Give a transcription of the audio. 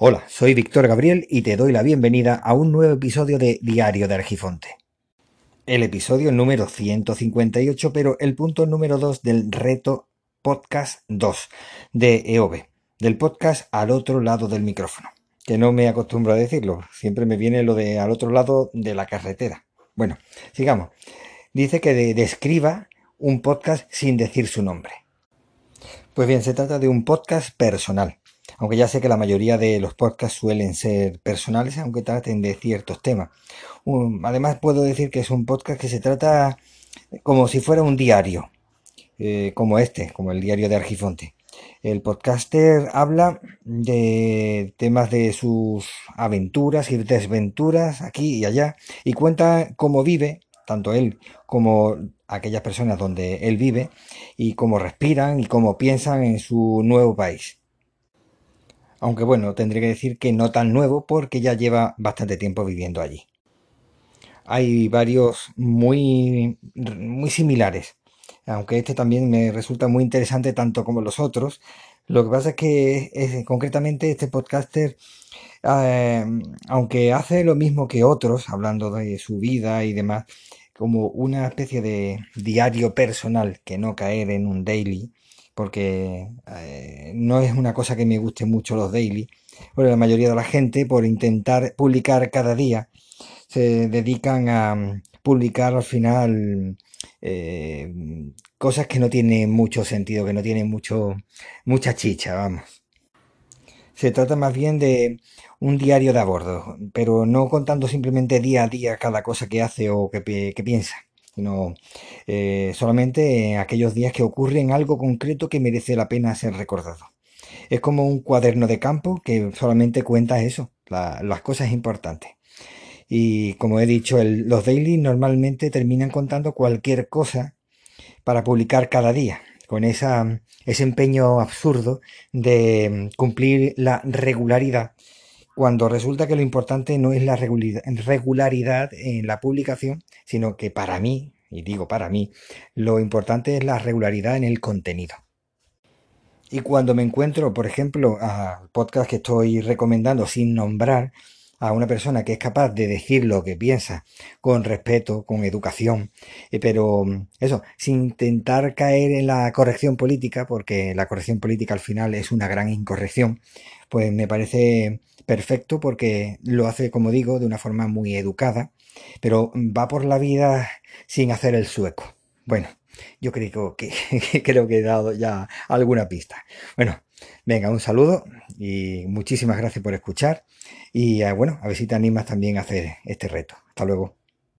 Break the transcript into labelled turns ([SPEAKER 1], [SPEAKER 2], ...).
[SPEAKER 1] Hola, soy Víctor Gabriel y te doy la bienvenida a un nuevo episodio de Diario de Argifonte. El episodio número 158, pero el punto número 2 del reto podcast 2 de EOB, del podcast al otro lado del micrófono, que no me acostumbro a decirlo, siempre me viene lo de al otro lado de la carretera. Bueno, sigamos. Dice que describa un podcast sin decir su nombre. Pues bien, se trata de un podcast personal aunque ya sé que la mayoría de los podcasts suelen ser personales, aunque traten de ciertos temas. además, puedo decir que es un podcast que se trata como si fuera un diario, eh, como este, como el diario de Argifonte. El podcaster habla de temas de sus aventuras y desventuras aquí y allá y cuenta cómo vive, tanto él como aquellas personas donde él vive, y cómo respiran y cómo piensan en su nuevo país. Aunque bueno, tendré que decir que no tan nuevo porque ya lleva bastante tiempo viviendo allí. Hay varios muy, muy similares, aunque este también me resulta muy interesante tanto como los otros. Lo que pasa es que concretamente este podcaster, eh, aunque hace lo mismo que otros, hablando de su vida y demás, como una especie de diario personal que no caer en un daily, porque eh, no es una cosa que me guste mucho los daily, porque la mayoría de la gente, por intentar publicar cada día, se dedican a mm, publicar al final eh, cosas que no tienen mucho sentido, que no tienen mucho, mucha chicha, vamos. Se trata más bien de un diario de a bordo, pero no contando simplemente día a día cada cosa que hace o que piensa sino eh, solamente en aquellos días que ocurren algo concreto que merece la pena ser recordado. Es como un cuaderno de campo que solamente cuenta eso, las cosas importantes. Y como he dicho, los daily normalmente terminan contando cualquier cosa para publicar cada día, con esa, ese empeño absurdo de cumplir la regularidad, cuando resulta que lo importante no es la regularidad en la publicación, sino que para mí, y digo para mí, lo importante es la regularidad en el contenido. Y cuando me encuentro, por ejemplo, al podcast que estoy recomendando sin nombrar, a una persona que es capaz de decir lo que piensa con respeto, con educación, eh, pero eso, sin intentar caer en la corrección política, porque la corrección política al final es una gran incorrección, pues me parece perfecto porque lo hace, como digo, de una forma muy educada, pero va por la vida sin hacer el sueco. Bueno, yo creo que, creo que he dado ya alguna pista. Bueno, venga, un saludo y muchísimas gracias por escuchar y eh, bueno, a ver si te animas también a hacer este reto. Hasta luego.